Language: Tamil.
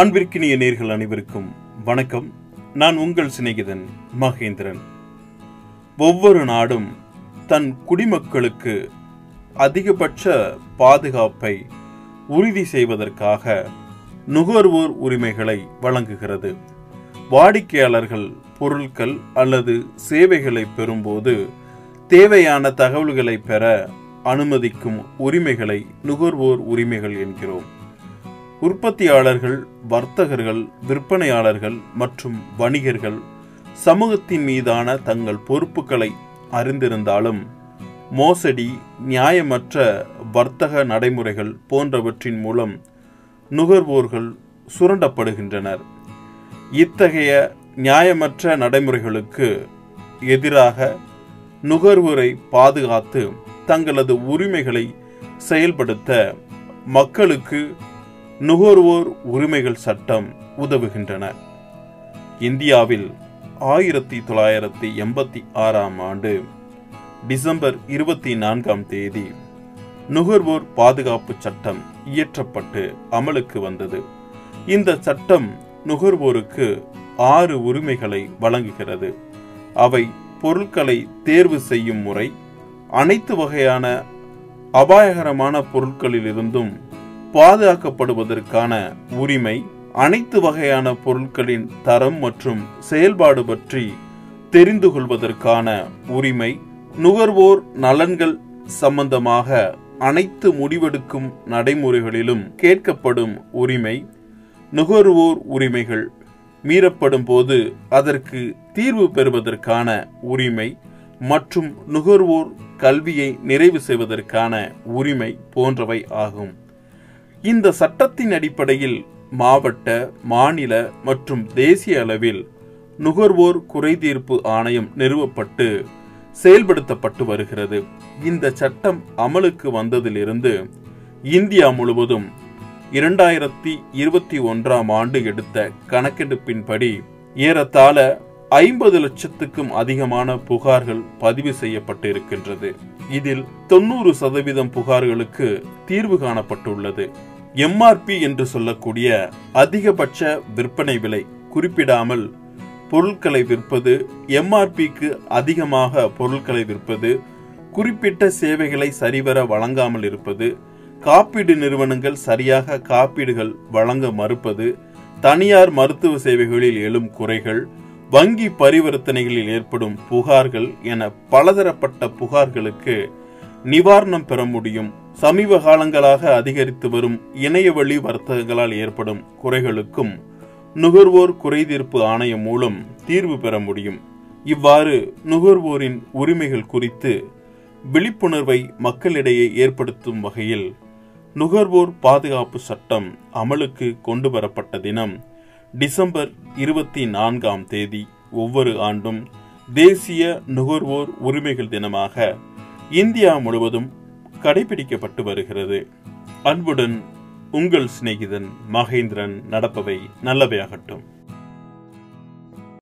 அன்பிற்கினிய நேர்கள் அனைவருக்கும் வணக்கம். நான் உங்கள் சிநேகிதன் மகேந்திரன். ஒவ்வொரு நாடும் தன் குடிமக்களுக்கு அதிகபட்ச பாதுகாப்பை உறுதி செய்வதற்காக நுகர்வோர் உரிமைகளை வழங்குகிறது. வாடிக்கையாளர்கள் பொருட்கள் அல்லது சேவைகளை பெறும்போது தேவையான தகவல்களை பெற அனுமதிக்கும் உரிமைகளை நுகர்வோர் உரிமைகள் என்கிறோம். உற்பத்தியாளர்கள் வர்த்தகர்கள் விற்பனையாளர்கள் மற்றும் வணிகர்கள் சமூகத்தின் மீதான தங்கள் பொறுப்புகளை அறிந்திருந்தாலும் மோசடி நியாயமற்ற வர்த்தக நடைமுறைகள் போன்றவற்றின் மூலம் நுகர்வோர்கள் சுரண்டப்படுகின்றனர். இத்தகைய நியாயமற்ற நடைமுறைகளுக்கு எதிராக நுகர்வோரை பாதுகாத்து தங்களது உரிமைகளை செயல்படுத்த மக்களுக்கு நுகர்வோர் உரிமைகள் சட்டம் உதவுகின்றன. இந்தியாவில் ஆயிரத்தி தொள்ளாயிரத்தி எண்பத்தி ஆறாம் ஆண்டு டிசம்பர் இருபத்தி நான்காம் தேதி நுகர்வோர் பாதுகாப்பு சட்டம் இயற்றப்பட்டு அமலுக்கு வந்தது. இந்த சட்டம் நுகர்வோருக்கு ஆறு உரிமைகளை வழங்குகிறது. அவை பொருட்களை தேர்வு செய்யும் முறை அனைத்து வகையான அபாயகரமான பொருட்களிலிருந்தும் பாதுகாக்கப்படுவதற்கான உரிமை அனைத்து வகையான பொருட்களின் தரம் மற்றும் செயல்பாடு பற்றி தெரிந்து கொள்வதற்கான உரிமை நுகர்வோர் நலன்கள் சம்பந்தமாக அனைத்து முடிவெடுக்கும் நடைமுறைகளிலும் கேட்கப்படும் உரிமை நுகர்வோர் உரிமைகள் மீறப்படும் போது அதற்கு தீர்வு பெறுவதற்கான உரிமை மற்றும் நுகர்வோர் கல்வியை நிறைவு செய்வதற்கான உரிமை போன்றவை ஆகும். இந்த சட்டத்தின் அடிப்படையில் மாவட்ட மாநில மற்றும் தேசிய அளவில் நுகர்வோர் குறைதீர்ப்பு ஆணையம் நிறுவப்பட்டு செயல்படுத்தப்பட்டு வருகிறது. இந்த சட்டம் அமலுக்கு வந்ததிலிருந்து இந்தியா முழுவதும் இரண்டாயிரத்தி இருபத்தி ஒன்றாம் ஆண்டு எடுத்த கணக்கெடுப்பின்படி ஏறத்தாழ ஐம்பது லட்சத்துக்கும் அதிகமான புகார்கள் பதிவு செய்யப்பட்டிருக்கின்றது. இதில் தொண்ணூறு சதவீதம் புகார்களுக்கு தீர்வு காணப்பட்டுள்ளது. எம்ஆர்பி என்று சொல்லக்கூடிய அதிகபட்ச விற்பனை விலை குறிப்பிடாமல் பொருட்களை விற்பது எம்ஆர்பிக்கு அதிகமாக பொருட்களை விற்பது குறிப்பிட்ட சேவைகளை சரிவர வழங்காமல் இருப்பது காப்பீடு நிறுவனங்கள் சரியாக காப்பீடுகள் வழங்க மறுப்பது தனியார் மருத்துவ சேவைகளில் எழும் குறைகள் வங்கி பரிவர்த்தனைகளில் ஏற்படும் புகார்கள் என பலதரப்பட்ட புகார்களுக்கு நிவாரணம் பெற முடியும். சமீப காலங்களாக அதிகரித்து வரும் இணையவழி வர்த்தகங்களால் ஏற்படும் குறைகளுக்கும் நுகர்வோர் குறைதீர்ப்பு ஆணையம் மூலம் தீர்வு பெற முடியும். இவ்வாறு நுகர்வோரின் உரிமைகள் குறித்து விழிப்புணர்வை மக்களிடையே ஏற்படுத்தும் வகையில் நுகர்வோர் பாதுகாப்பு சட்டம் அமலுக்கு கொண்டு வரப்பட்ட தினம் டிசம்பர் இருபத்தி நான்காம் தேதி ஒவ்வொரு ஆண்டும் தேசிய நுகர்வோர் உரிமைகள் தினமாக இந்தியா முழுவதும் கடைபிடிக்கப்பட்டு வருகிறது. அன்புடன் உங்கள் சிநேகிதன் மகேந்திரன் நடப்பவை நல்லவையாகட்டும்.